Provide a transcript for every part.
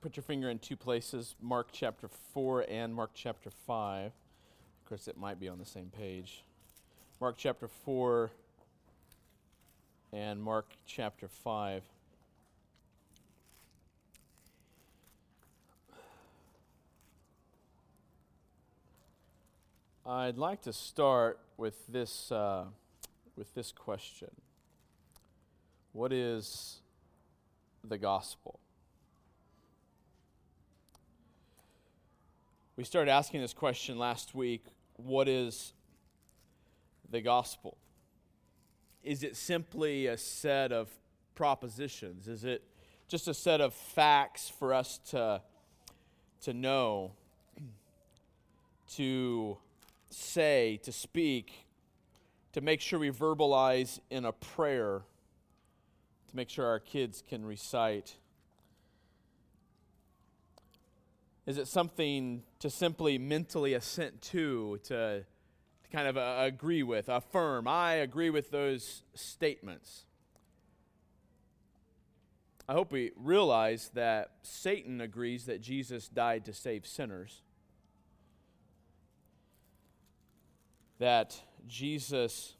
put your finger in two places Mark chapter 4 and Mark chapter 5. Of course, it might be on the same page. Mark chapter 4 and Mark chapter 5. I'd like to start with this, uh, with this question What is the gospel? We started asking this question last week What is the gospel? Is it simply a set of propositions? Is it just a set of facts for us to, to know, to say, to speak, to make sure we verbalize in a prayer, to make sure our kids can recite? Is it something to simply mentally assent to, to, to kind of uh, agree with, affirm? I agree with those statements. I hope we realize that Satan agrees that Jesus died to save sinners. That Jesus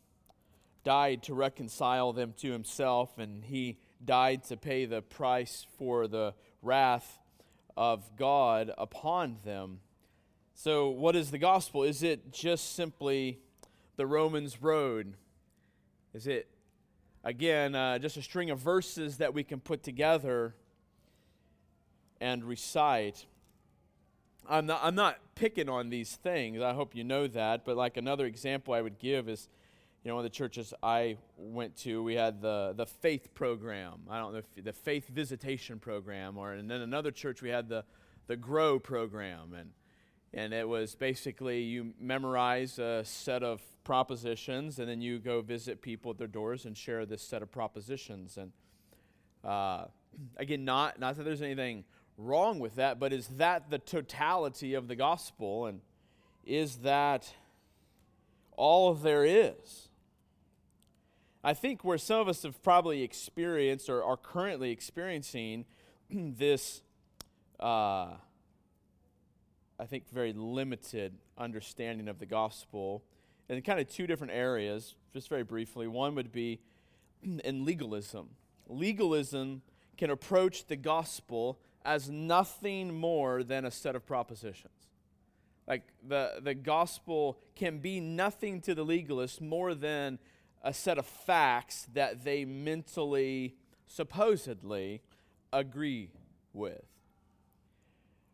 died to reconcile them to himself, and he died to pay the price for the wrath of God upon them. So, what is the gospel? Is it just simply the Romans road? Is it, again, uh, just a string of verses that we can put together and recite? I'm not, I'm not picking on these things. I hope you know that. But, like, another example I would give is you know, one of the churches I went to, we had the, the faith program. I don't know, if the faith visitation program, or and then another church we had the, the grow program, and and it was basically you memorize a set of propositions, and then you go visit people at their doors and share this set of propositions. And uh, again, not not that there's anything wrong with that, but is that the totality of the gospel, and is that all there is? I think where some of us have probably experienced or are currently experiencing this, uh, I think, very limited understanding of the gospel in kind of two different areas, just very briefly. One would be in legalism. Legalism can approach the gospel as nothing more than a set of propositions. Like the, the gospel can be nothing to the legalist more than a set of facts that they mentally, supposedly, agree with,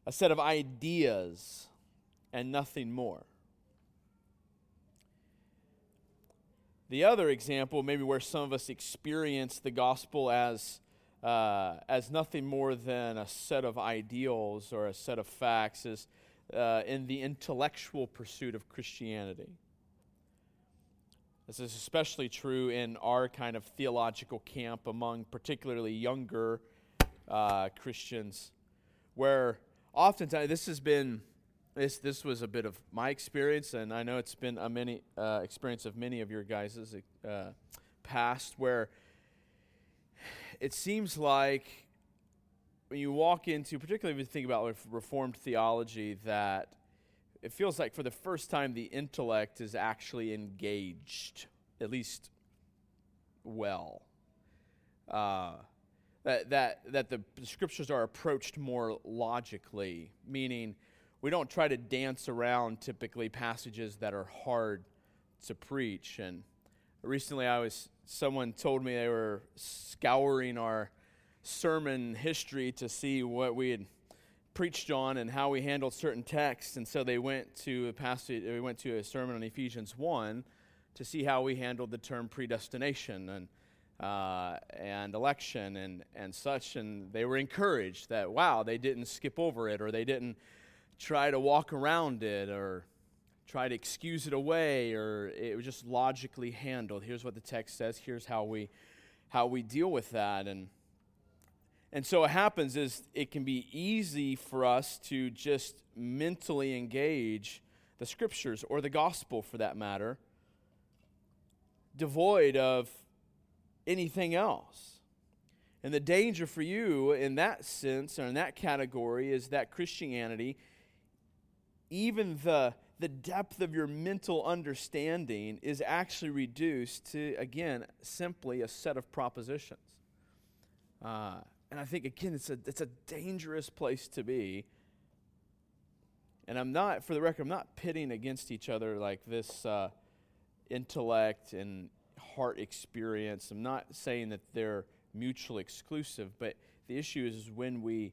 a set of ideas and nothing more. The other example, maybe where some of us experience the gospel as, uh, as nothing more than a set of ideals or a set of facts, is uh, in the intellectual pursuit of Christianity. This is especially true in our kind of theological camp among particularly younger uh, Christians, where oftentimes this has been this this was a bit of my experience, and I know it's been a many uh, experience of many of your guys' uh, past, where it seems like when you walk into, particularly if you think about Reformed theology, that it feels like for the first time the intellect is actually engaged, at least well. Uh, that, that, that the scriptures are approached more logically, meaning we don't try to dance around typically passages that are hard to preach. And recently, I was someone told me they were scouring our sermon history to see what we had preached on and how we handled certain texts. And so they went to a passage, we went to a sermon on Ephesians 1 to see how we handled the term predestination and, uh, and election and, and such. And they were encouraged that, wow, they didn't skip over it or they didn't try to walk around it or try to excuse it away or it was just logically handled. Here's what the text says, here's how we, how we deal with that. And and so what happens is it can be easy for us to just mentally engage the scriptures or the gospel for that matter, devoid of anything else. And the danger for you in that sense, or in that category, is that Christianity, even the, the depth of your mental understanding, is actually reduced to, again, simply a set of propositions. Uh, and I think, again, it's a, it's a dangerous place to be. And I'm not, for the record, I'm not pitting against each other like this uh, intellect and heart experience. I'm not saying that they're mutually exclusive, but the issue is when we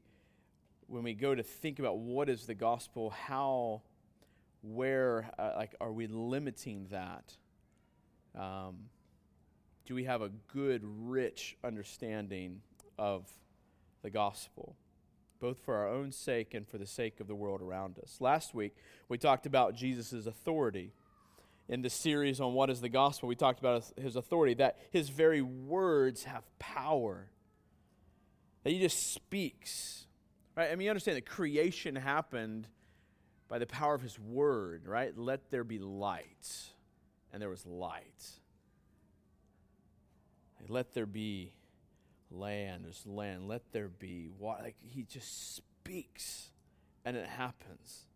when we go to think about what is the gospel, how, where, uh, like, are we limiting that? Um, do we have a good, rich understanding of the gospel, both for our own sake and for the sake of the world around us? Last week, we talked about Jesus' authority in the series on what is the gospel, we talked about his authority, that his very words have power, that he just speaks. Right? I mean, you understand that creation happened by the power of his word, right? Let there be light. And there was light. Let there be land. There's land. Let there be water. Like he just speaks and it happens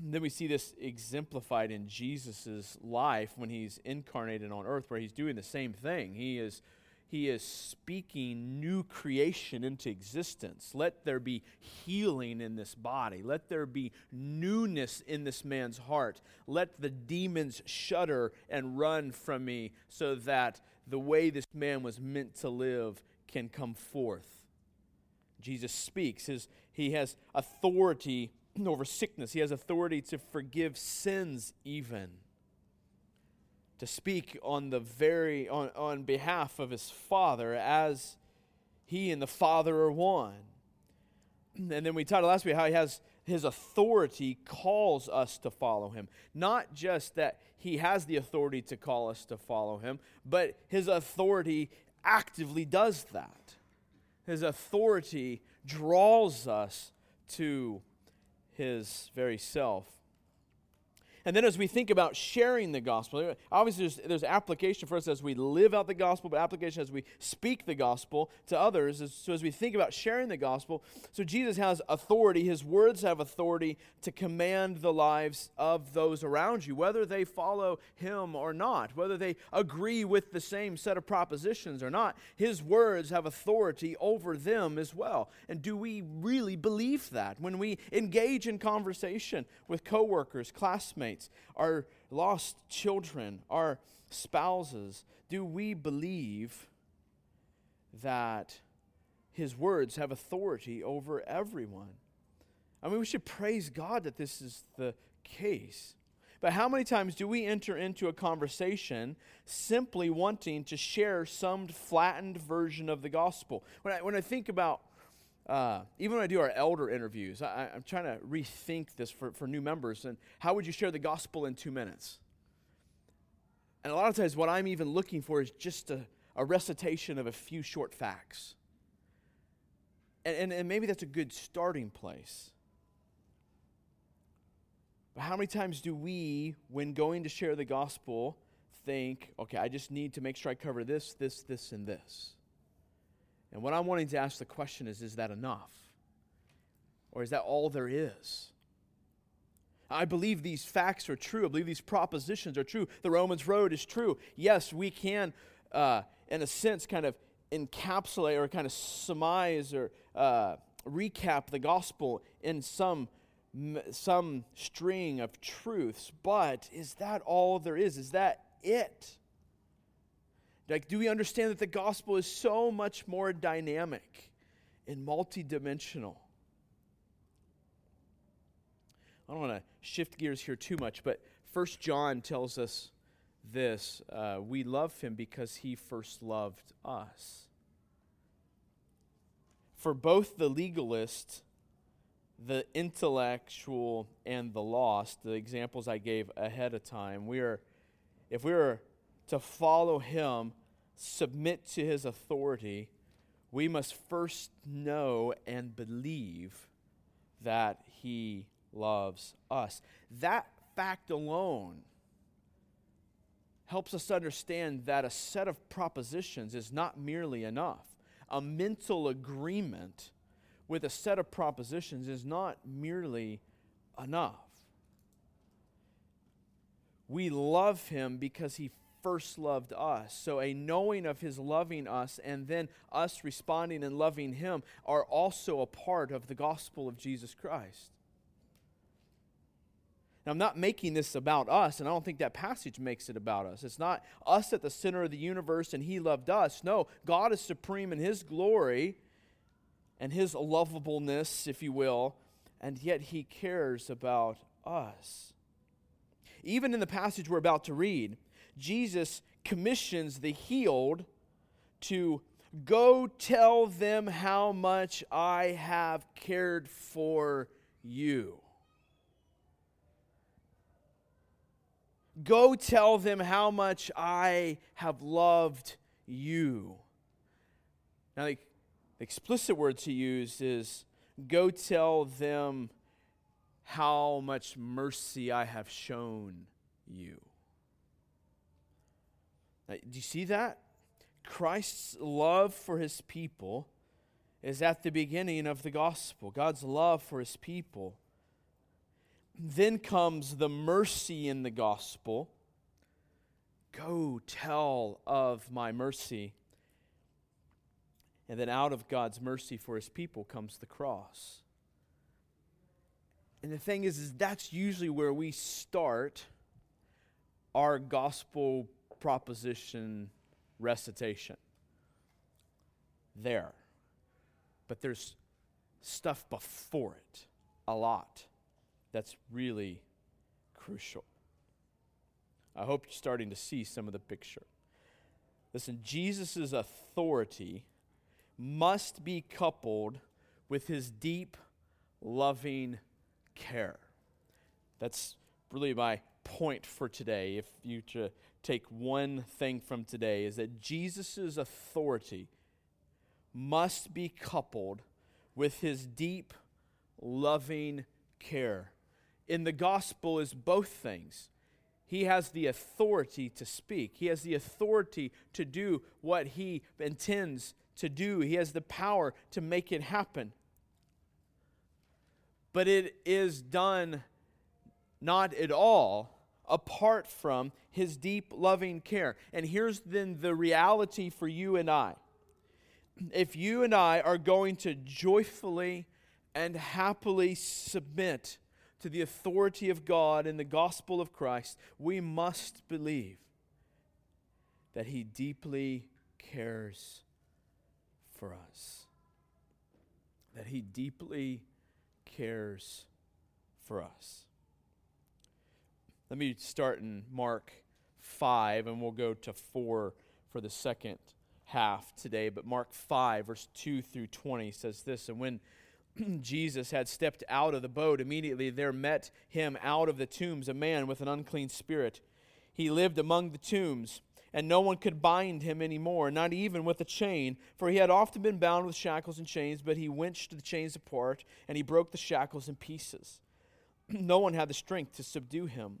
then we see this exemplified in Jesus' life when he's incarnated on earth, where he's doing the same thing. He is, he is speaking new creation into existence. Let there be healing in this body. Let there be newness in this man's heart. Let the demons shudder and run from me so that the way this man was meant to live can come forth. Jesus speaks. His, he has authority over sickness. He has authority to forgive sins, even to speak on the very on, on behalf of his father as he and the father are one. And then we talked last week how he has his authority calls us to follow him. Not just that he has the authority to call us to follow him, but his authority actively does that. His authority draws us to his very self. And then as we think about sharing the gospel, obviously there's, there's, application for us as we live out the gospel, but application as we speak the gospel to others. So as we think about sharing the gospel, so Jesus has authority, his words have authority to command the lives of those around you, whether they follow him or not, whether they agree with the same set of propositions or not. His words have authority over them as well. And do we really believe that when we engage in conversation with coworkers, classmates, our lost children, our spouses, do we believe that his words have authority over everyone? I mean, we should praise God that this is the case. But how many times do we enter into a conversation simply wanting to share some flattened version of the gospel? When I, when I think about uh, even when I do our elder interviews, I, am trying to rethink this for, for new members. And how would you share the gospel in two minutes? And a lot of times, what I'm even looking for is just a, a recitation of a few short facts. And, and, and maybe that's a good starting place. But how many times do we, when going to share the gospel, think, okay, I just need to make sure I cover this, this, this, and this? And what I'm wanting to ask the question is is that enough? Or is that all there is? I believe these facts are true. I believe these propositions are true. The Romans Road is true. Yes, we can, uh, in a sense, kind of encapsulate or kind of surmise or uh, recap the gospel in some some string of truths. But is that all there is? Is that it? Like, do we understand that the gospel is so much more dynamic and multidimensional? I don't want to shift gears here too much, but First John tells us this uh, we love him because he first loved us. For both the legalist, the intellectual, and the lost, the examples I gave ahead of time, we are, if we are to follow him, submit to his authority, we must first know and believe that he loves us. That fact alone helps us understand that a set of propositions is not merely enough. a mental agreement with a set of propositions is not merely enough. We love him because he first loved us. So, a knowing of his loving us and then us responding and loving him are also a part of the gospel of Jesus Christ. Now, I'm not making this about us, and I don't think that passage makes it about us. It's not us at the center of the universe and he loved us. No, God is supreme in his glory and his lovableness, if you will, and yet he cares about us. Even in the passage we're about to read, Jesus commissions the healed to go tell them how much I have cared for you. Go tell them how much I have loved you. Now, the explicit word to use is go tell them how much mercy I have shown you. Do you see that? Christ's love for his people is at the beginning of the gospel. God's love for his people. Then comes the mercy in the gospel. Go tell of my mercy. And then out of God's mercy for his people comes the cross. And the thing is, is that's usually where we start our gospel proposition recitation. There. But there's stuff before it, a lot, that's really crucial. I hope you're starting to see some of the picture. Listen, Jesus' authority must be coupled with his deep, loving care. That's really my point for today. If you to take one thing from today, is that Jesus' authority must be coupled with his deep, loving care. In the gospel is both things. He has the authority to speak. He has the authority to do what he intends to do. He has the power to make it happen. But it is done not at all apart from his deep loving care. And here's then the reality for you and I. If you and I are going to joyfully and happily submit to the authority of God in the gospel of Christ, we must believe that he deeply cares for us. That he deeply cares for us. Let me start in Mark 5, and we'll go to 4 for the second half today. But Mark 5, verse 2 through 20 says this And when Jesus had stepped out of the boat, immediately there met him out of the tombs a man with an unclean spirit. He lived among the tombs, and no one could bind him any more, not even with a chain, for he had often been bound with shackles and chains, but he wrenched the chains apart, and he broke the shackles in pieces. no one had the strength to subdue him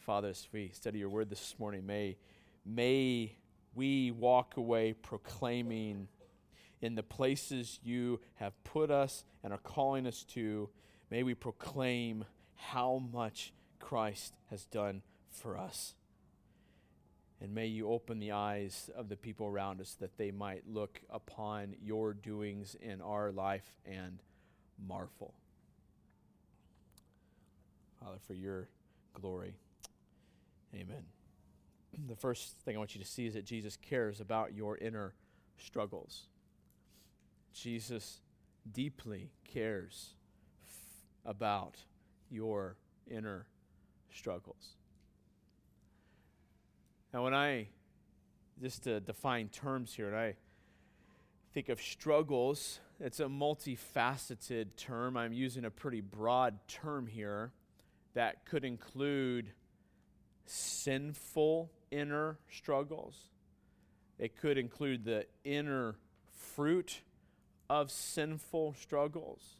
Father, as we study your word this morning, may, may we walk away proclaiming in the places you have put us and are calling us to, may we proclaim how much Christ has done for us. And may you open the eyes of the people around us that they might look upon your doings in our life and marvel. Father, for your glory. Amen. The first thing I want you to see is that Jesus cares about your inner struggles. Jesus deeply cares f- about your inner struggles. Now, when I just to define terms here, and I think of struggles, it's a multifaceted term. I'm using a pretty broad term here that could include sinful inner struggles. It could include the inner fruit of sinful struggles.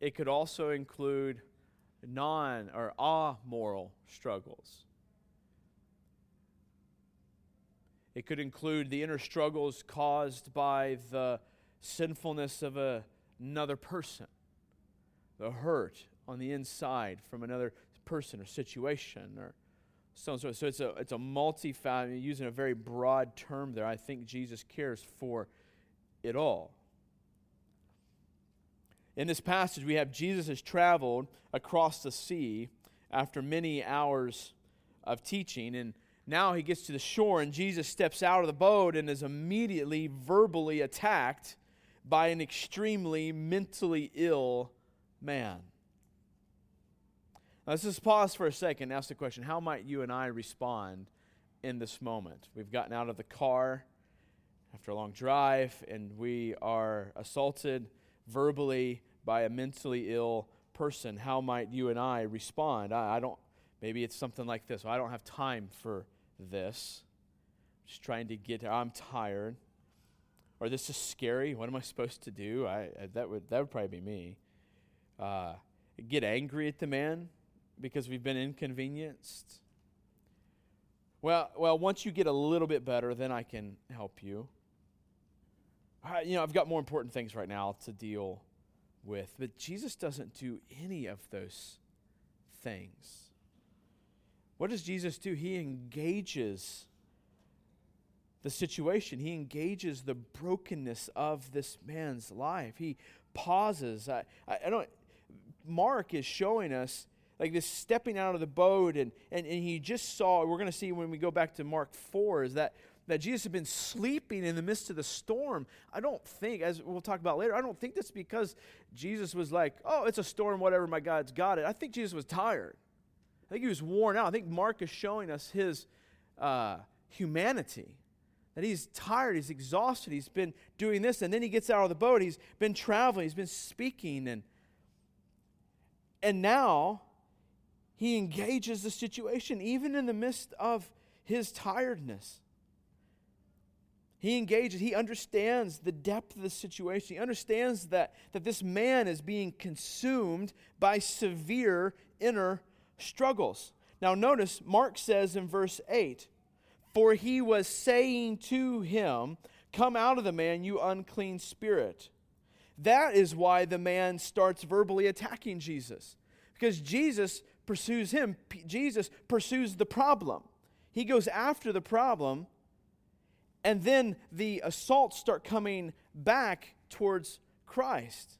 It could also include non or amoral struggles. It could include the inner struggles caused by the sinfulness of a, another person, the hurt on the inside from another person or situation or so. So, so it's a it's a multi-faceted, using a very broad term there. I think Jesus cares for it all. In this passage, we have Jesus has traveled across the sea after many hours of teaching, and now he gets to the shore, and Jesus steps out of the boat and is immediately verbally attacked by an extremely mentally ill man. Let's just pause for a second and ask the question how might you and I respond in this moment? We've gotten out of the car after a long drive, and we are assaulted verbally by a mentally ill person. How might you and I respond? I, I don't, maybe it's something like this. Well, I don't have time for this. Just trying to get, I'm tired. Or this is scary. What am I supposed to do? I that would that would probably be me. Uh, get angry at the man because we've been inconvenienced. Well, well, once you get a little bit better, then I can help you. I, you know, I've got more important things right now to deal with, but Jesus doesn't do any of those things. What does Jesus do? He engages the situation, he engages the brokenness of this man's life. He pauses. I, I, I don't, Mark is showing us like this stepping out of the boat, and, and, and he just saw, we're going to see when we go back to Mark 4, is that that Jesus had been sleeping in the midst of the storm. I don't think, as we'll talk about later, I don't think that's because Jesus was like, oh, it's a storm, whatever, my God's got it. I think Jesus was tired. I think he was worn out. I think Mark is showing us his uh, humanity. That he's tired, he's exhausted, he's been doing this, and then he gets out of the boat, he's been traveling, he's been speaking, and and now he engages the situation, even in the midst of his tiredness. He engages, he understands the depth of the situation. He understands that, that this man is being consumed by severe inner struggles. Now, notice Mark says in verse 8, For he was saying to him, Come out of the man, you unclean spirit. That is why the man starts verbally attacking Jesus. Because Jesus pursues him, P- Jesus pursues the problem. He goes after the problem, and then the assaults start coming back towards Christ.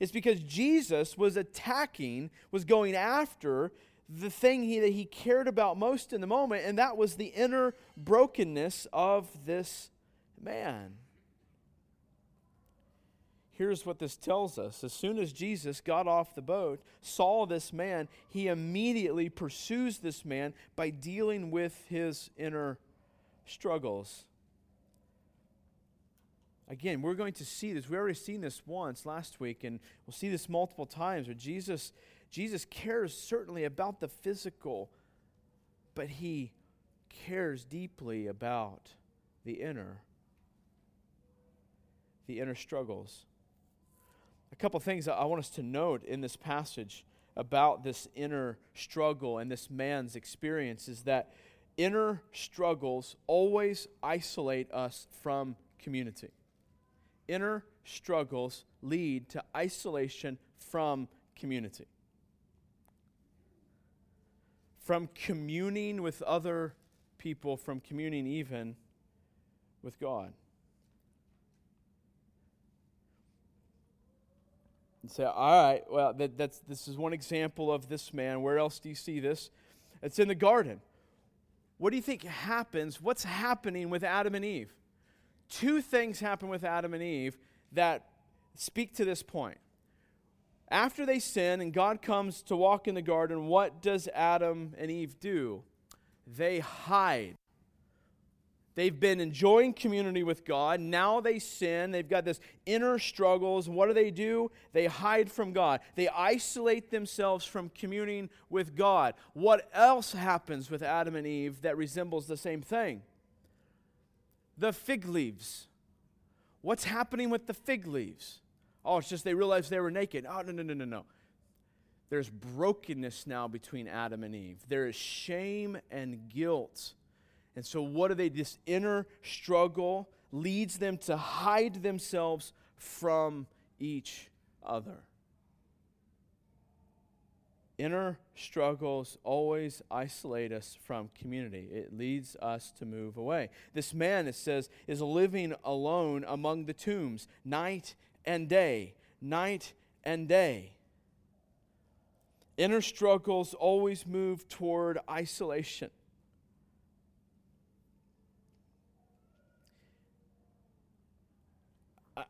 It's because Jesus was attacking, was going after the thing he, that he cared about most in the moment, and that was the inner brokenness of this man. Here's what this tells us. As soon as Jesus got off the boat, saw this man, he immediately pursues this man by dealing with his inner struggles. Again, we're going to see this. We already seen this once last week, and we'll see this multiple times where Jesus Jesus cares certainly about the physical, but he cares deeply about the inner. the inner struggles. A couple things I want us to note in this passage about this inner struggle and this man's experience is that inner struggles always isolate us from community. Inner struggles lead to isolation from community. From communing with other people, from communing even with God. And say, all right, well, that, that's, this is one example of this man. Where else do you see this? It's in the garden. What do you think happens? What's happening with Adam and Eve? Two things happen with Adam and Eve that speak to this point. After they sin and God comes to walk in the garden, what does Adam and Eve do? They hide. They've been enjoying community with God. Now they sin. They've got this inner struggles. What do they do? They hide from God. They isolate themselves from communing with God. What else happens with Adam and Eve that resembles the same thing? The fig leaves. What's happening with the fig leaves? Oh, it's just they realized they were naked. Oh, no, no, no, no, no. There's brokenness now between Adam and Eve. There is shame and guilt and so, what do they? This inner struggle leads them to hide themselves from each other. Inner struggles always isolate us from community. It leads us to move away. This man, it says, is living alone among the tombs night and day, night and day. Inner struggles always move toward isolation.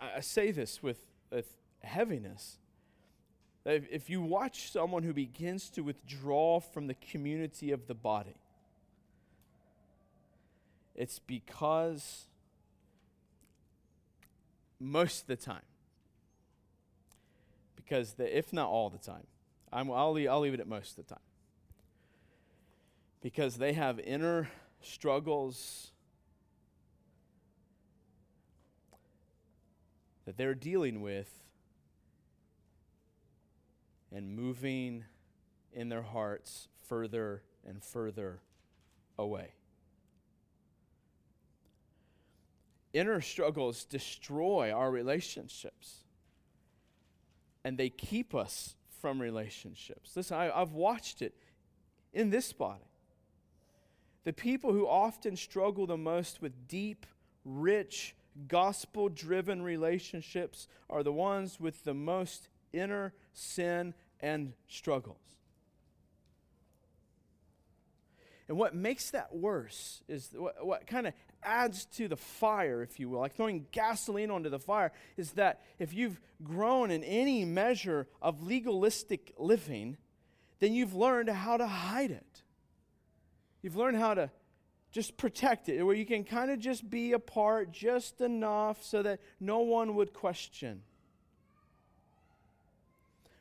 I, I say this with, with heaviness. If, if you watch someone who begins to withdraw from the community of the body, it's because most of the time, because the, if not all the time, I'm, I'll, leave, I'll leave it at most of the time, because they have inner struggles that they're dealing with and moving in their hearts further and further away. Inner struggles destroy our relationships and they keep us from relationships. Listen, I, have watched it in this body. The people who often struggle the most with deep, rich, gospel driven relationships are the ones with the most inner sin and struggles. And what makes that worse is what, what kind of adds to the fire, if you will, like throwing gasoline onto the fire, is that if you've grown in any measure of legalistic living, then you've learned how to hide it. You've learned how to just protect it, where you can kind of just be apart just enough so that no one would question.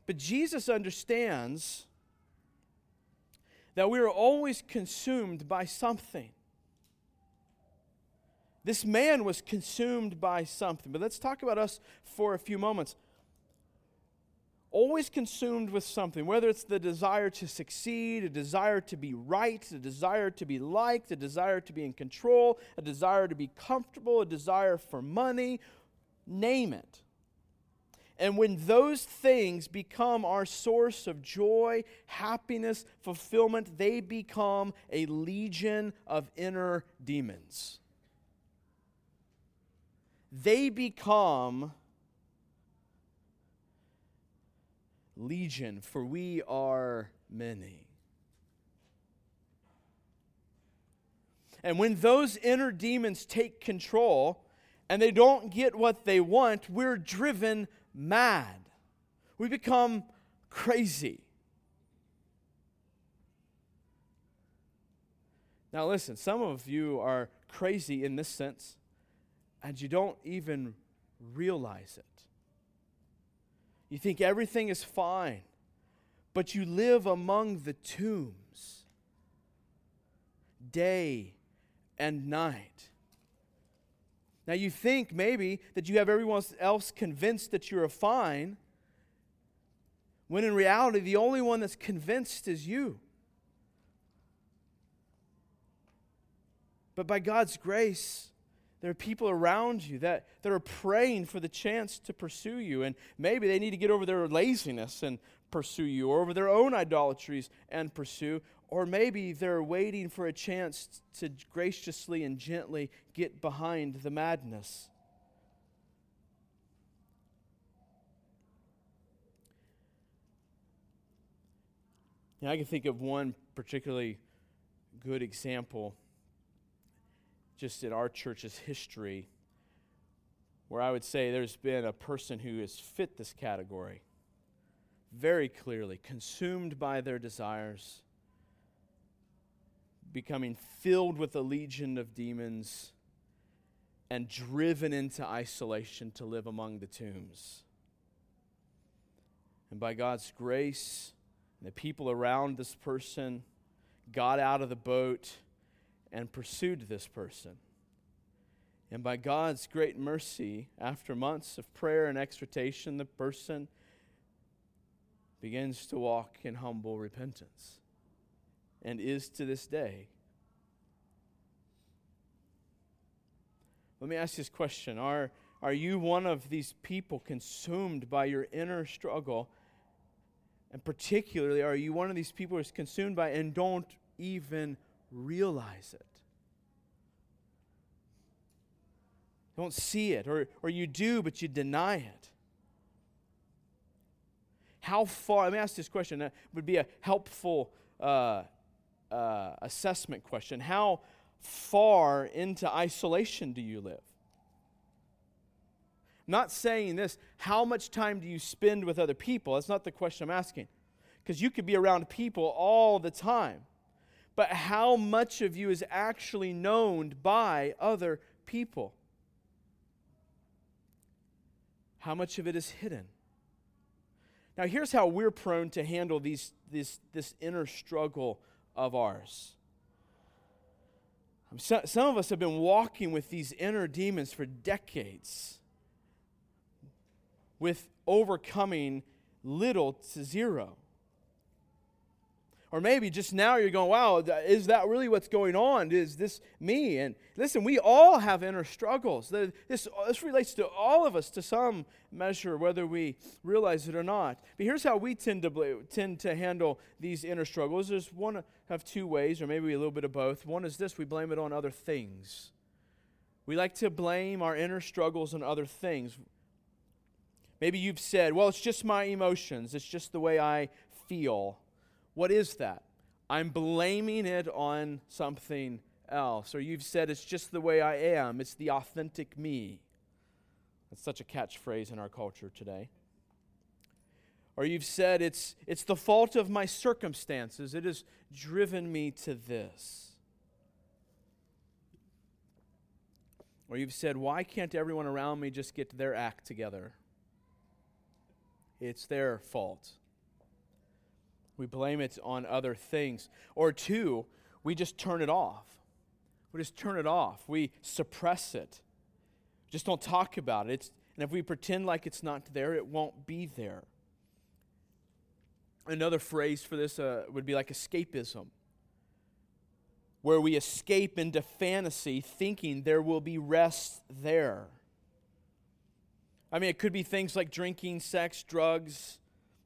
But Jesus understands that we are always consumed by something. This man was consumed by something. But let's talk about us for a few moments always consumed with something, whether it's the desire to succeed, a desire to be right, a desire to be liked, a desire to be in control, a desire to be comfortable, a desire for money, name it. And when those things become our source of joy, happiness, fulfillment, they become a legion of inner demons. They become legion, for we are many. And when those inner demons take control and they don't get what they want, we're driven mad. We become crazy. Now, listen, some of you are crazy in this sense, and you don't even realize it. You think everything is fine, but you live among the tombs day and night. Now, you think maybe that you have everyone else convinced that you're fine, when in reality, the only one that's convinced is you. But by God's grace, there are people around you that, that are praying for the chance to pursue you. And maybe they need to get over their laziness and pursue you, or over their own idolatries and pursue. Or maybe they're waiting for a chance to graciously and gently get behind the madness. Now, I can think of one particularly good example just in our church's history where I would say there's been a person who has fit this category very clearly, consumed by their desires, becoming filled with a legion of demons, and driven into isolation to live among the tombs. And by God's grace, the people around this person got out of the boat and pursued this person. And by God's great mercy, after months of prayer and exhortation, the person begins to walk in humble repentance and is to this day. Let me ask this question Are, are you one of these people consumed by your inner struggle? And particularly, are you one of these people who's consumed by and don't even realize it. Don't see it, or, or you do, but you deny it. How far, let me ask this question, that would be a helpful uh, uh, assessment question. How far into isolation do you live? I'm not saying this, how much time do you spend with other people? That's not the question I'm asking. Because you could be around people all the time but how much of you is actually known by other people? How much of it is hidden? Now, here's how we're prone to handle these, this, inner struggle of ours. Some of us have been walking with these inner demons for decades, with overcoming little to zero. Or maybe just now you're going, wow, is that really what's going on? Is this me? And listen, we all have inner struggles. This, uh, this relates to all of us to some measure, whether we realize it or not. But here's how we tend to, tend to handle these inner struggles. There's one of two ways, or maybe a little bit of both. One is this we blame it on other things. We like to blame our inner struggles on other things. Maybe you've said, well, it's just my emotions, it's just the way I feel. What is that? I'm blaming it on something else. Or you've said it's just the way I am, it's the authentic me. That's such a catchphrase in our culture today. Or you've said it's, it's the fault of my circumstances, it has driven me to this. Or you've said, why can't everyone around me just get their act together? It's their fault. We blame it on other things. Or two, we just turn it off. We just turn it off. We suppress it. Just don't talk about it. It's, and if we pretend like it's not there, it won't be there. Another phrase for this uh, would be like escapism, where we escape into fantasy thinking there will be rest there. I mean, it could be things like drinking, sex, drugs,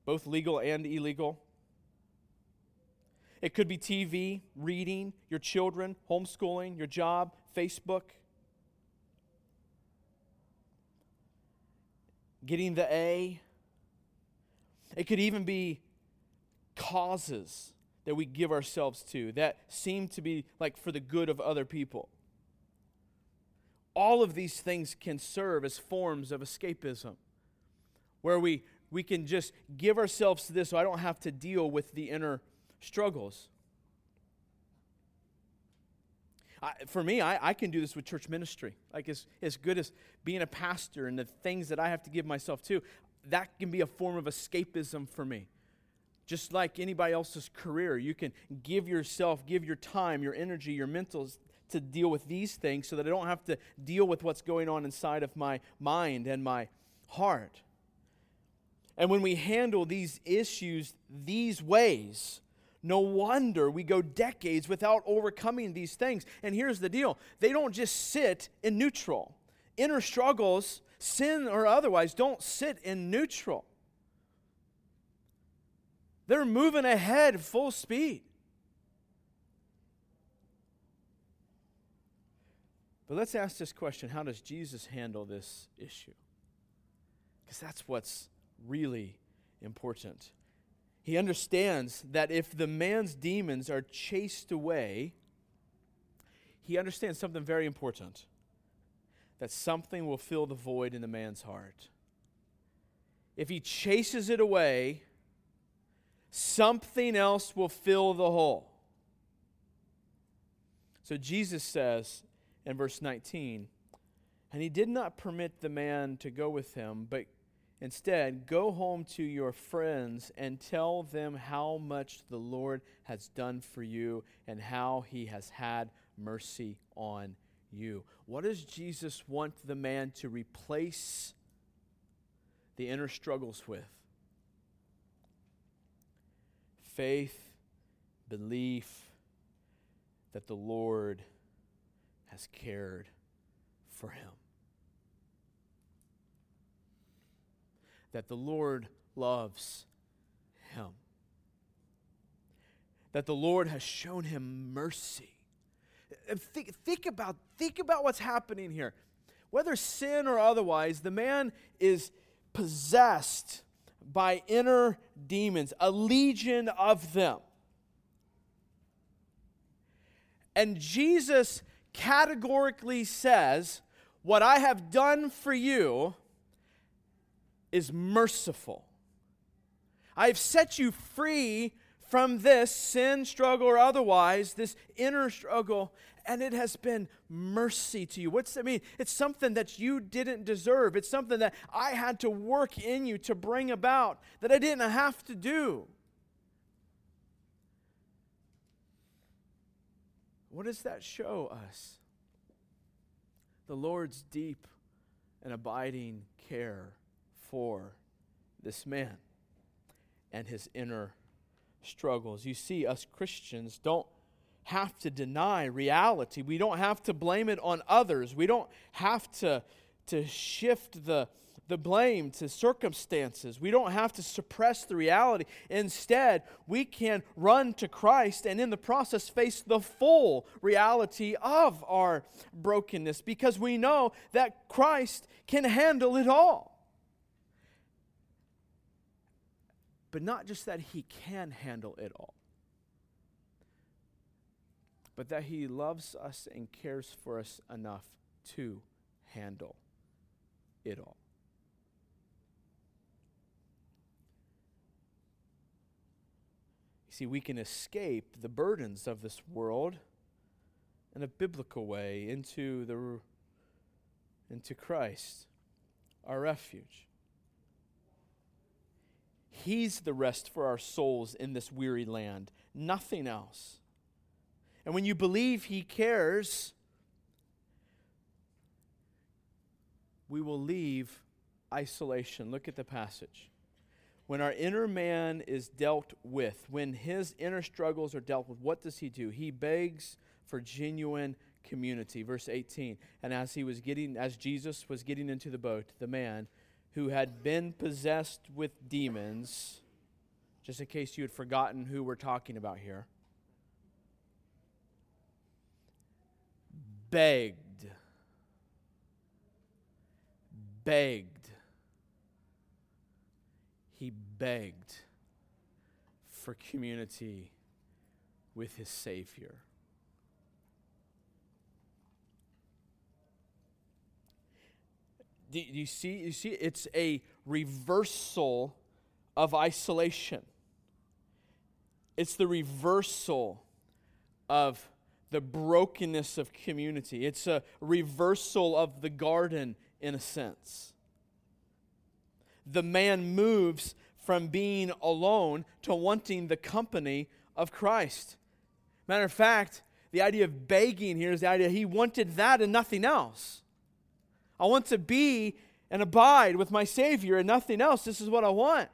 both legal and illegal. It could be TV, reading, your children, homeschooling, your job, Facebook. Getting the A. It could even be causes that we give ourselves to that seem to be like for the good of other people. All of these things can serve as forms of escapism, where we, we can just give ourselves to this so I don't have to deal with the inner struggles. I, for me, I, I can do this with church ministry. Like, as, as good as being a pastor and the things that I have to give myself to, that can be a form of escapism for me. Just like anybody else's career, you can give yourself, give your time, your energy, your mental to deal with these things so that I don't have to deal with what's going on inside of my mind and my heart. And when we handle these issues these ways, no wonder we go decades without overcoming these things. And here's the deal they don't just sit in neutral. Inner struggles, sin or otherwise, don't sit in neutral. They're moving ahead full speed. But let's ask this question how does Jesus handle this issue? Because that's what's really important. He understands that if the man's demons are chased away, he understands something very important that something will fill the void in the man's heart. If he chases it away, something else will fill the hole. So Jesus says in verse 19, and he did not permit the man to go with him, but instead, go home to your friends and tell them how much the Lord has done for you and how he has had mercy on you. What does Jesus want the man to replace the inner struggles with? faith, belief that the Lord has cared for him. That the Lord loves him. That the Lord has shown him mercy. Think, think, about, think about what's happening here. Whether sin or otherwise, the man is possessed by inner demons, a legion of them. And Jesus categorically says, What I have done for you is merciful. I've set you free from this sin, struggle, or otherwise, this inner struggle, and it has been mercy to you. What's that mean? It's something that you didn't deserve. It's something that I had to work in you to bring about that I didn't have to do. What does that show us? The Lord's deep and abiding care for this man and his inner struggles. You see, us Christians don't have to deny reality. We don't have to blame it on others. We don't have to, to shift the, the blame to circumstances. We don't have to suppress the reality. Instead, we can run to Christ and in the process face the full reality of our brokenness because we know that Christ can handle it all. But not just that he can handle it all but that He loves us and cares for us enough to handle it all. You see, we can escape the burdens of this world in a biblical way into the into Christ, our refuge. He's the rest for our souls in this weary land, nothing else. And when you believe He cares, we will leave isolation. Look at the passage. When our inner man is dealt with, when his inner struggles are dealt with, what does he do? He begs for genuine community. Verse 18. And as he was getting, as Jesus was getting into the boat, the man who had been possessed with demons, just in case you had forgotten who we're talking about here, begged, begged, he begged for community with his Savior. Do you see? You see, it's a reversal of isolation. It's the reversal of the brokenness of community. It's a reversal of the garden in a sense. The man moves from being alone to wanting the company of Christ. Matter of fact, the idea of begging here is the idea he wanted that and nothing else. I want to be and abide with my Savior and nothing else. This is what I want.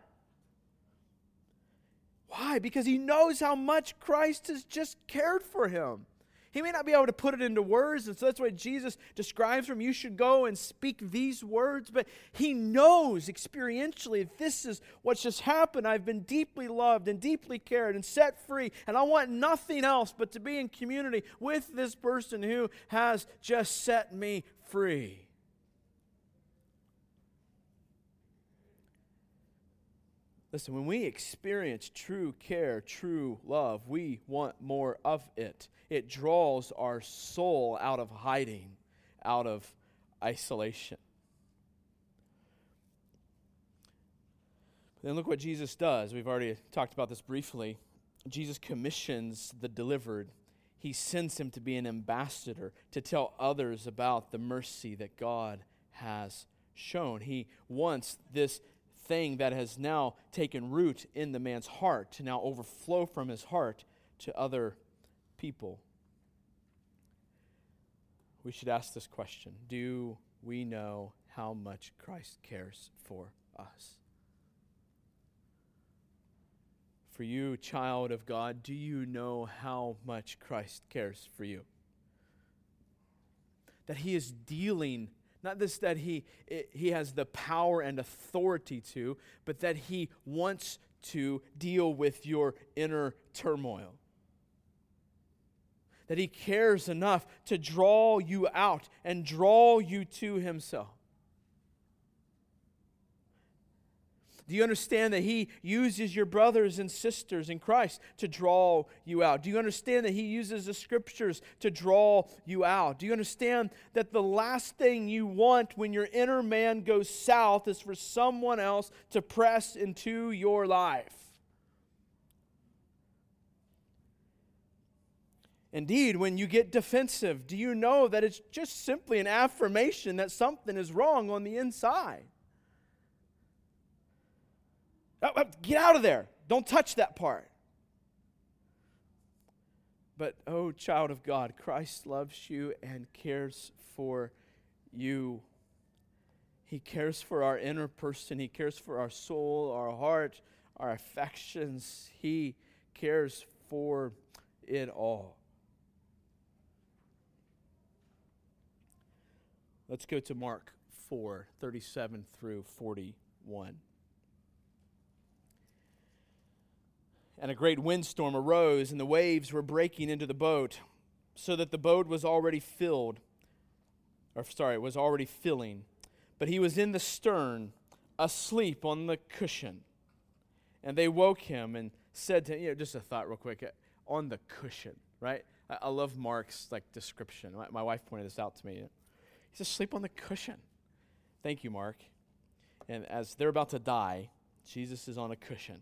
Why? Because he knows how much Christ has just cared for him. He may not be able to put it into words, and so that's why Jesus describes him. you should go and speak these words, but he knows experientially this is what's just happened. I've been deeply loved and deeply cared and set free, and I want nothing else but to be in community with this person who has just set me free. Listen, when we experience true care, true love, we want more of it. It draws our soul out of hiding, out of isolation. Then look what Jesus does. We've already talked about this briefly. Jesus commissions the delivered. He sends him to be an ambassador to tell others about the mercy that God has shown. He wants this thing that has now taken root in the man's heart to now overflow from his heart to other people. We should ask this question Do we know how much Christ cares for us? For you, child of God, do you know how much Christ cares for you? That he is dealing not this that he, he has the power and authority to, but that he wants to deal with your inner turmoil. That he cares enough to draw you out and draw you to himself. Do you understand that He uses your brothers and sisters in Christ to draw you out? Do you understand that He uses the scriptures to draw you out? Do you understand that the last thing you want when your inner man goes south is for someone else to press into your life? Indeed, when you get defensive, do you know that it's just simply an affirmation that something is wrong on the inside? Oh, oh, get out of there. Don't touch that part. But, oh, child of God, Christ loves you and cares for you. He cares for our inner person, He cares for our soul, our heart, our affections. He cares for it all. Let's go to Mark 4 37 through 41. And a great windstorm arose, and the waves were breaking into the boat, so that the boat was already filled. Or, sorry, it was already filling. But he was in the stern, asleep on the cushion. And they woke him and said to him, you know, just a thought real quick, uh, on the cushion, right? I, I love Mark's like description. My, my wife pointed this out to me. He's asleep on the cushion. Thank you, Mark. And as they're about to die, Jesus is on a cushion.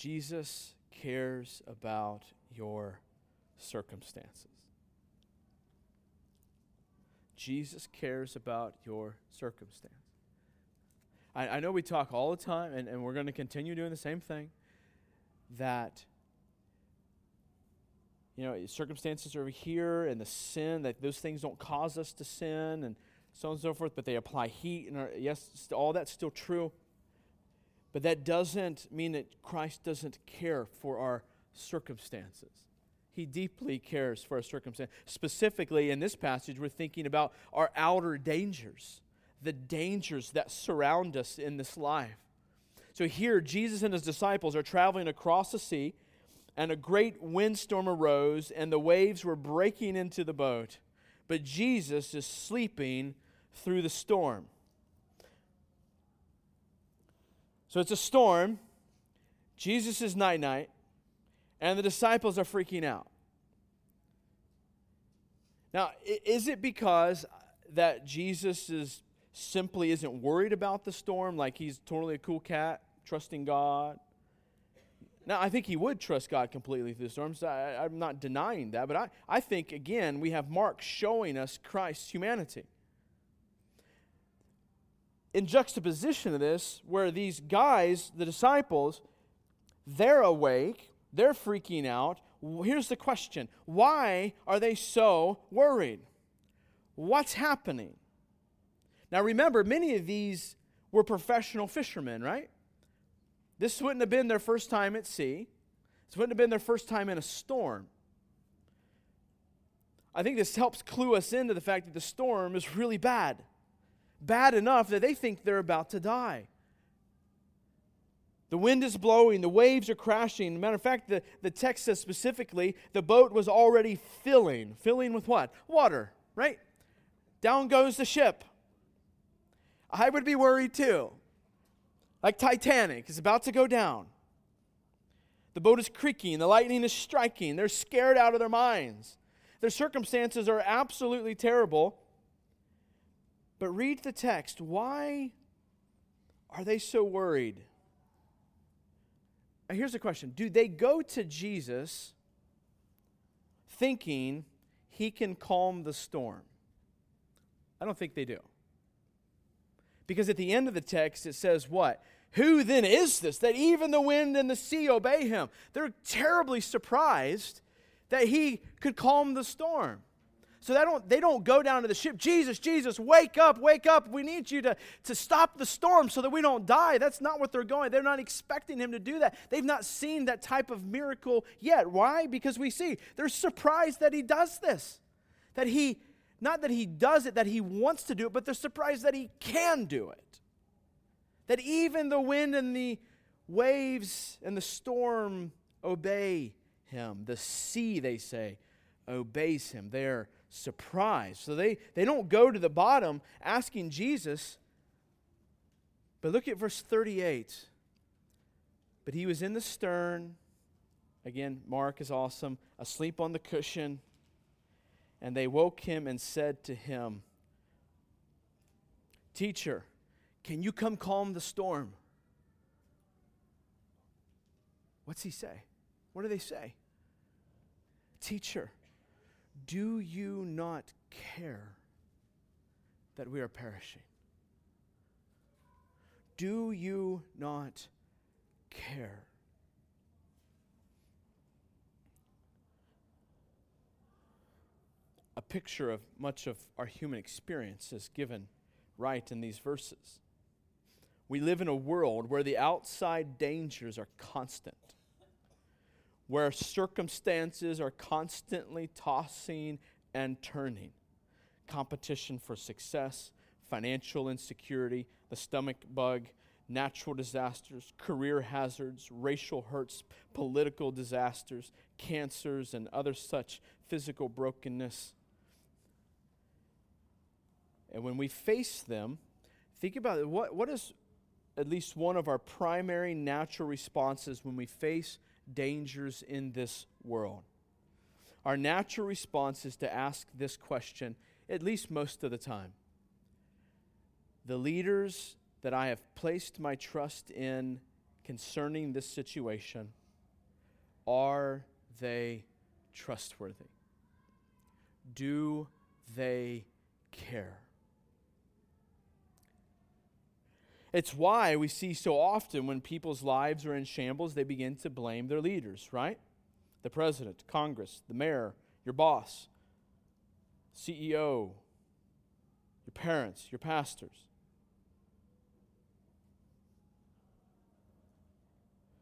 Jesus cares about your circumstances. Jesus cares about your circumstance. I, I know we talk all the time, and, and we're going to continue doing the same thing that you know circumstances are over here and the sin that those things don't cause us to sin and so on and so forth but they apply heat and yes all that's still true but that doesn't mean that Christ doesn't care for our circumstances. He deeply cares for our circumstances. Specifically, in this passage, we're thinking about our outer dangers, the dangers that surround us in this life. So here, Jesus and his disciples are traveling across the sea, and a great windstorm arose, and the waves were breaking into the boat. But Jesus is sleeping through the storm. So it's a storm. Jesus is night night. And the disciples are freaking out. Now, is it because that Jesus is simply isn't worried about the storm, like he's totally a cool cat, trusting God? Now, I think he would trust God completely through the storms. I, am not denying that, but I, I think, again, we have Mark showing us Christ's humanity. In juxtaposition to this, where these guys, the disciples, they're awake, they're freaking out, here's the question why are they so worried? What's happening? Now, remember, many of these were professional fishermen, right? This wouldn't have been their first time at sea. This wouldn't have been their first time in a storm. I think this helps clue us into the fact that the storm is really bad. Bad enough that they think they're about to die. The wind is blowing, the waves are crashing. Matter of fact, the, the text says specifically the boat was already filling. Filling with what? Water, right? Down goes the ship. I would be worried too. Like Titanic is about to go down. The boat is creaking, the lightning is striking. They're scared out of their minds. Their circumstances are absolutely terrible. But read the text. Why are they so worried? here's the question Do they go to Jesus thinking he can calm the storm? I don't think they do. Because at the end of the text, it says what? Who then is this that even the wind and the sea obey him? They're terribly surprised that he could calm the storm. So they don't, they don't go down to the ship, Jesus, Jesus, wake up, wake up. We need you to, to stop the storm so that we don't die. That's not what they're going. They're not expecting him to do that. They've not seen that type of miracle yet. Why? Because we see they're surprised that he does this. That he, not that he does it, that he wants to do it, but they're surprised that he can do it. That even the wind and the waves and the storm obey him. The sea, they say, obeys him. They're surprised. So they, they don't go to the bottom asking Jesus. But look at verse 38. But he was in the stern. Again, Mark is awesome. Asleep on the cushion. And they woke him and said to him, Teacher, can you come calm the storm? What's he say? What do they say? Teacher, do you not care that we are perishing? Do you not care? A picture of much of our human experience is given right in these verses. We live in a world where the outside dangers are constant where circumstances are constantly tossing and turning. Competition for success, financial insecurity, the stomach bug, natural disasters, career hazards, racial hurts, political disasters, cancers, and other such physical brokenness. And when we face them, think about it. What, what is at least one of our primary natural responses when we face dangers in this world. Our natural response is to ask this question, at least most of the time. The leaders that I have placed my trust in concerning this situation, are they trustworthy? Do they care? It's why we see so often when people's lives are in shambles, they begin to blame their leaders, right? The president, Congress, the mayor, your boss, CEO, your parents, your pastors.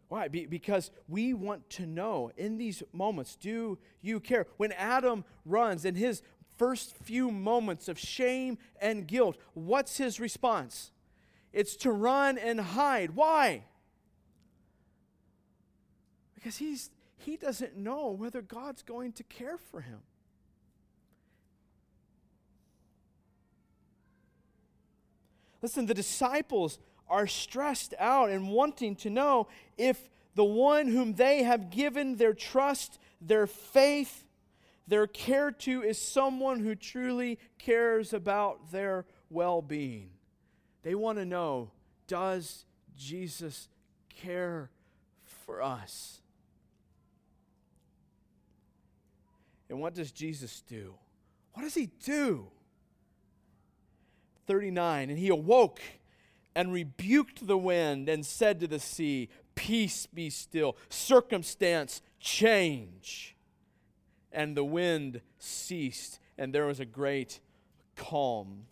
Why? Be- because we want to know in these moments do you care? When Adam runs in his first few moments of shame and guilt, what's his response? It's to run and hide. Why? Because he's, he doesn't know whether God's going to care for him. Listen, the disciples are stressed out and wanting to know if the one whom they have given their trust, their faith, their care to is someone who truly cares about their well being. They want to know does Jesus care for us? And what does Jesus do? What does he do? 39 And he awoke and rebuked the wind and said to the sea, Peace be still. Circumstance change. And the wind ceased, and there was a great calm.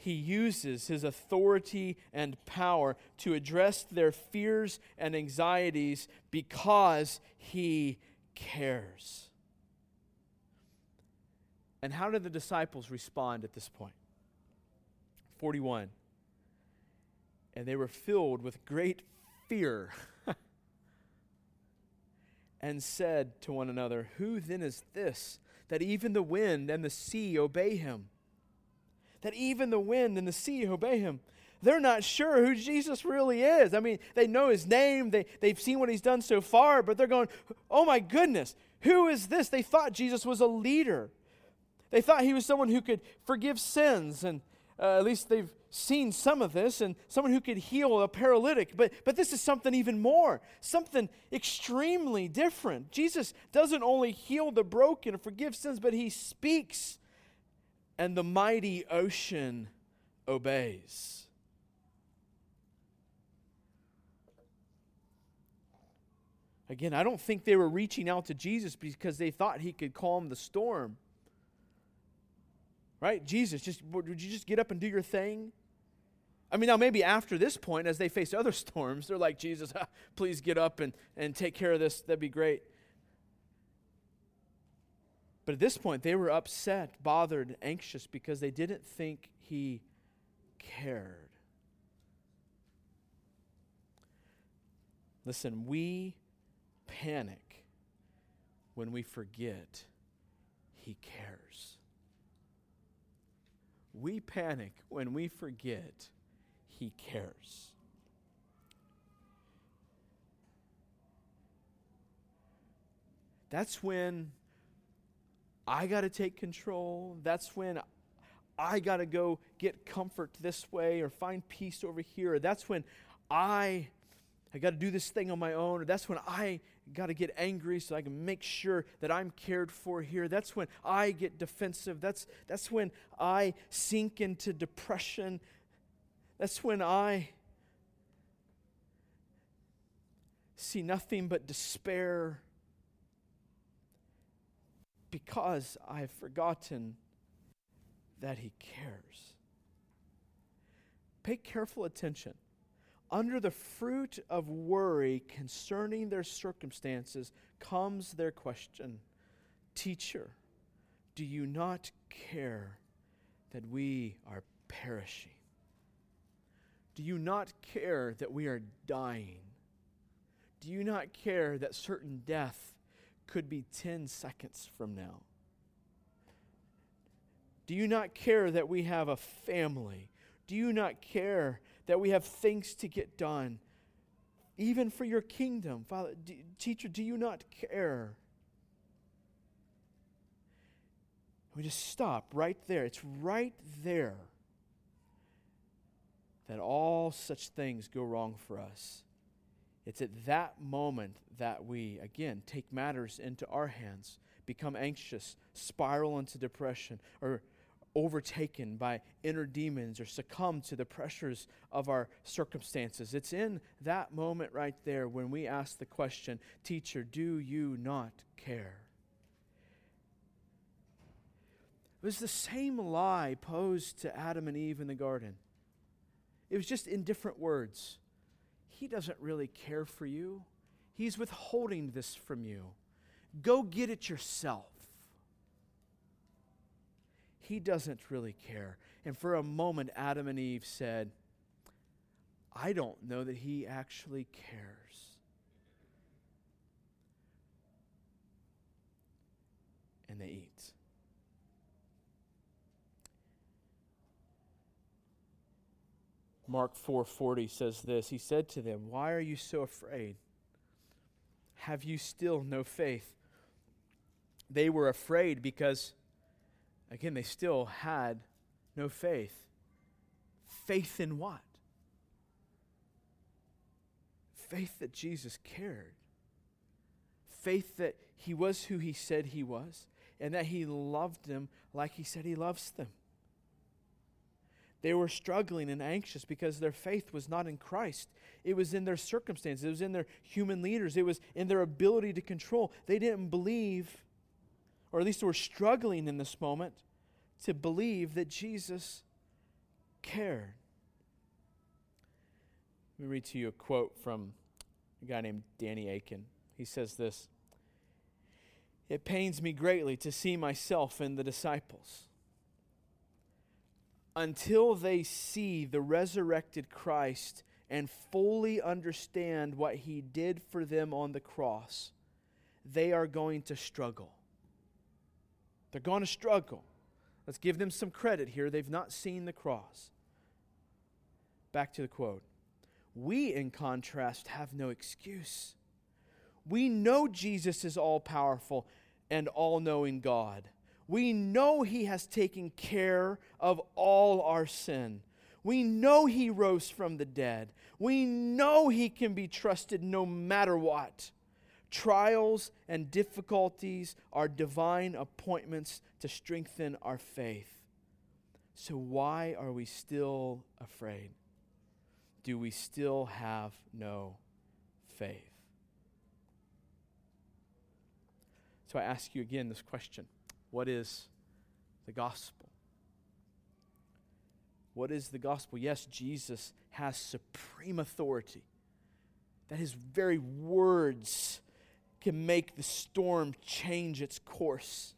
He uses his authority and power to address their fears and anxieties because he cares. And how did the disciples respond at this point? 41. And they were filled with great fear and said to one another, Who then is this that even the wind and the sea obey him? That even the wind and the sea obey him. They're not sure who Jesus really is. I mean, they know his name, they, they've seen what he's done so far, but they're going, Oh my goodness, who is this? They thought Jesus was a leader. They thought he was someone who could forgive sins, and uh, at least they've seen some of this, and someone who could heal a paralytic. But, but this is something even more, something extremely different. Jesus doesn't only heal the broken and forgive sins, but he speaks, and the mighty ocean obeys. Again, I don't think they were reaching out to Jesus because they thought he could calm the storm. Right? Jesus, just would you just get up and do your thing? I mean, now maybe after this point, as they face other storms, they're like, Jesus, please get up and, and take care of this. That'd be great. But at this point, they were upset, bothered, anxious because they didn't think he cared. Listen, we panic when we forget he cares. We panic when we forget He cares. That's when I got to take control. That's when I got to go get comfort this way or find peace over here. That's when I I got to do this thing on my own. Or that's when I got to get angry so I can make sure that I'm cared for here. That's when I get defensive. That's, that's when I sink into depression. That's when I see nothing but despair because I've forgotten that He cares. Pay careful attention under the fruit of worry concerning their circumstances comes their question Teacher, do you not care that we are perishing? Do you not care that we are dying? Do you not care that certain death could be 10 seconds from now? Do you not care that we have a family? Do you not care that we have things to get done, even for your kingdom. Father, teacher, do you not care? We just stop right there. It's right there that all such things go wrong for us. It's at that moment that we, again, take matters into our hands, become anxious, spiral into depression, or overtaken by inner demons or succumb to the pressures of our circumstances. It's in that moment right there when we ask the question, Teacher, do you not care? It was the same lie posed to Adam and Eve in the garden. It was just in different words. He doesn't really care for you, He's withholding this from you. Go get it yourself. He doesn't really care. And for a moment, Adam and Eve said, I don't know that he actually cares. And they eat. Mark 4:40 says this. He said to them, "Why are you so afraid? Have you still no faith? They were afraid because, again, they still had no faith. Faith in what? Faith that Jesus cared. Faith that he was who he said he was and that he loved them like he said he loves them. They were struggling and anxious because their faith was not in Christ. It was in their circumstances, it was in their human leaders, it was in their ability to control. They didn't believe, or at least they were struggling in this moment, to believe that Jesus cared. Let me read to you a quote from a guy named Danny Akin. He says this It pains me greatly to see myself in the disciples until they see the resurrected Christ and fully understand what he did for them on the cross, they are going to struggle. They're going to struggle. Let's give them some credit here. They've not seen the cross. Back to the quote. We, in contrast, have no excuse. We know Jesus is all powerful and all knowing God. We know He has taken care of all our sin. We know He rose from the dead. We know He can be trusted no matter what. Trials and difficulties are divine appointments to strengthen our faith. So, why are we still afraid? Do we still have no faith? So, I ask you again this question what is the gospel? What is the gospel? Yes, Jesus has supreme authority, that his very words can make the storm change its course.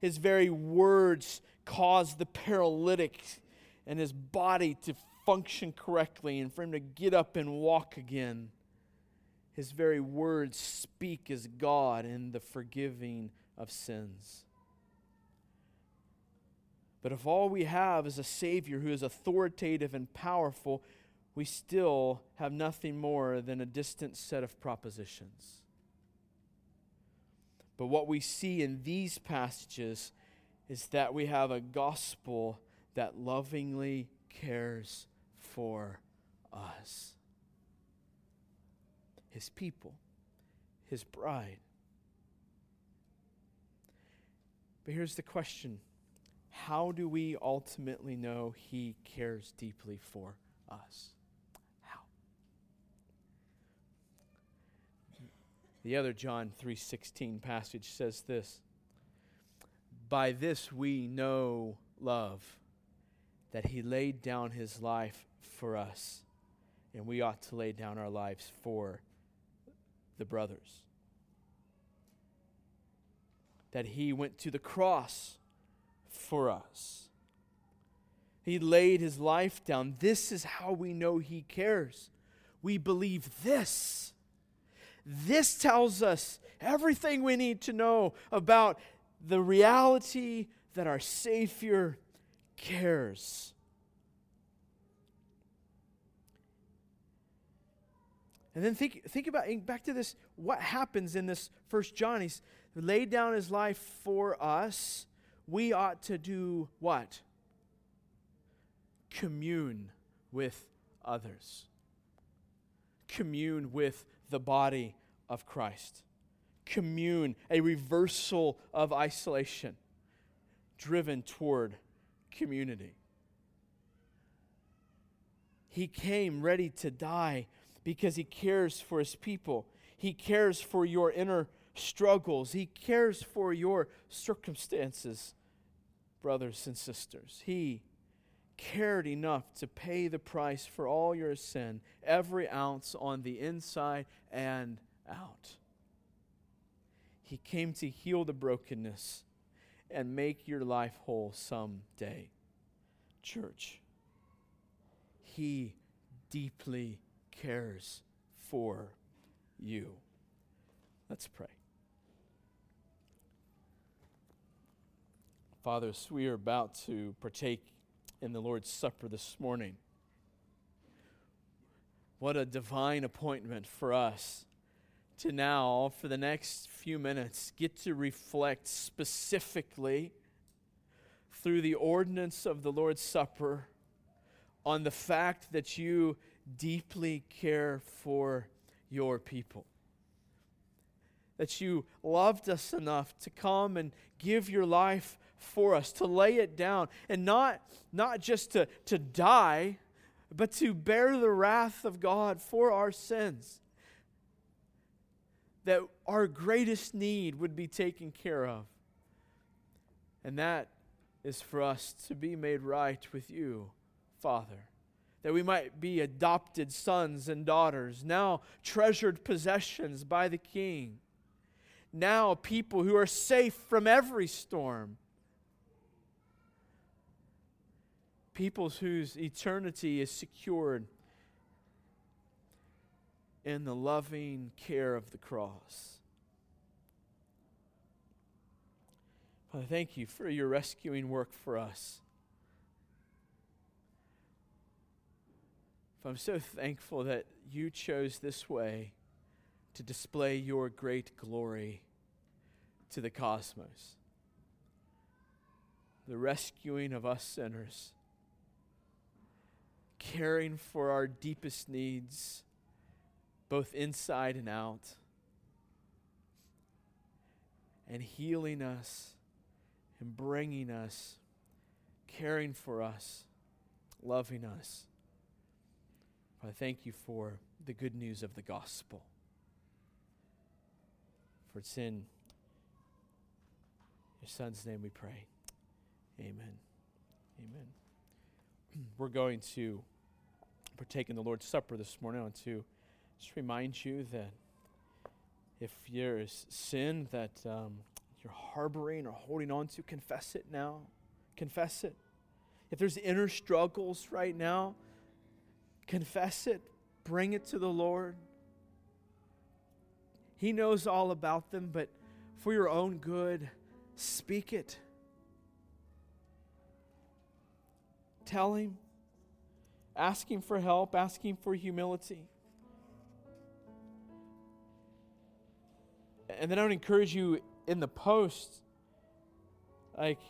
His very words cause the paralytic and his body to function correctly and for him to get up and walk again. His very words speak as God in the forgiving of sins. But if all we have is a Savior who is authoritative and powerful, we still have nothing more than a distant set of propositions. But what we see in these passages is that we have a gospel that lovingly cares for us, His people, His bride. But here's the question how do we ultimately know He cares deeply for us? How? The other John 3:16 passage says this. By this we know love that he laid down his life for us and we ought to lay down our lives for the brothers. That he went to the cross for us. He laid his life down. This is how we know he cares. We believe this. This tells us everything we need to know about the reality that our Savior cares. And then think, think about back to this what happens in this first John. He's laid down his life for us we ought to do what? Commune with others. Commune with the body of Christ. Commune, a reversal of isolation, driven toward community. He came ready to die because he cares for his people. He cares for your inner struggles. He cares for your circumstances brothers and sisters. He cared enough to pay the price for all your sin, every ounce on the inside and out. He came to heal the brokenness and make your life whole someday. Church, He deeply cares for you. Let's pray. Fathers, we are about to partake in the Lord's Supper this morning. What a divine appointment for us to now, for the next few minutes, get to reflect specifically through the ordinance of the Lord's Supper on the fact that you deeply care for your people. That you loved us enough to come and give your life for us, to lay it down, and not, not just to, to die, but to bear the wrath of God for our sins. That our greatest need would be taken care of. And that is for us to be made right with you, Father that we might be adopted sons and daughters, now treasured possessions by the King, now people who are safe from every storm, peoples whose eternity is secured in the loving care of the cross. Father, thank you for your rescuing work for us. I'm so thankful that you chose this way to display your great glory to the cosmos. The rescuing of us sinners, caring for our deepest needs, both inside and out, and healing us and bringing us, caring for us, loving us. I thank you for the good news of the gospel. For it's in your Son's name we pray. Amen. Amen. We're going to partake in the Lord's Supper this morning. I want to just remind you that if there's sin that um, you're harboring or holding on to, confess it now. Confess it. If there's inner struggles right now, Confess it, bring it to the Lord. He knows all about them, but for your own good, speak it. Tell Him. Ask Him for help, ask Him for humility. And then I would encourage you in the post, like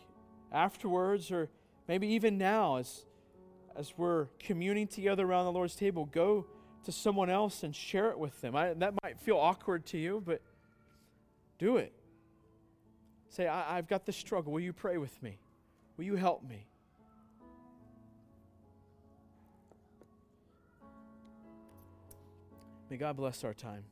afterwards, or maybe even now, as as we're communing together around the Lord's table, go to someone else and share it with them. I, that might feel awkward to you, but do it. Say, I, I've got this struggle. Will you pray with me? Will you help me? May God bless our time.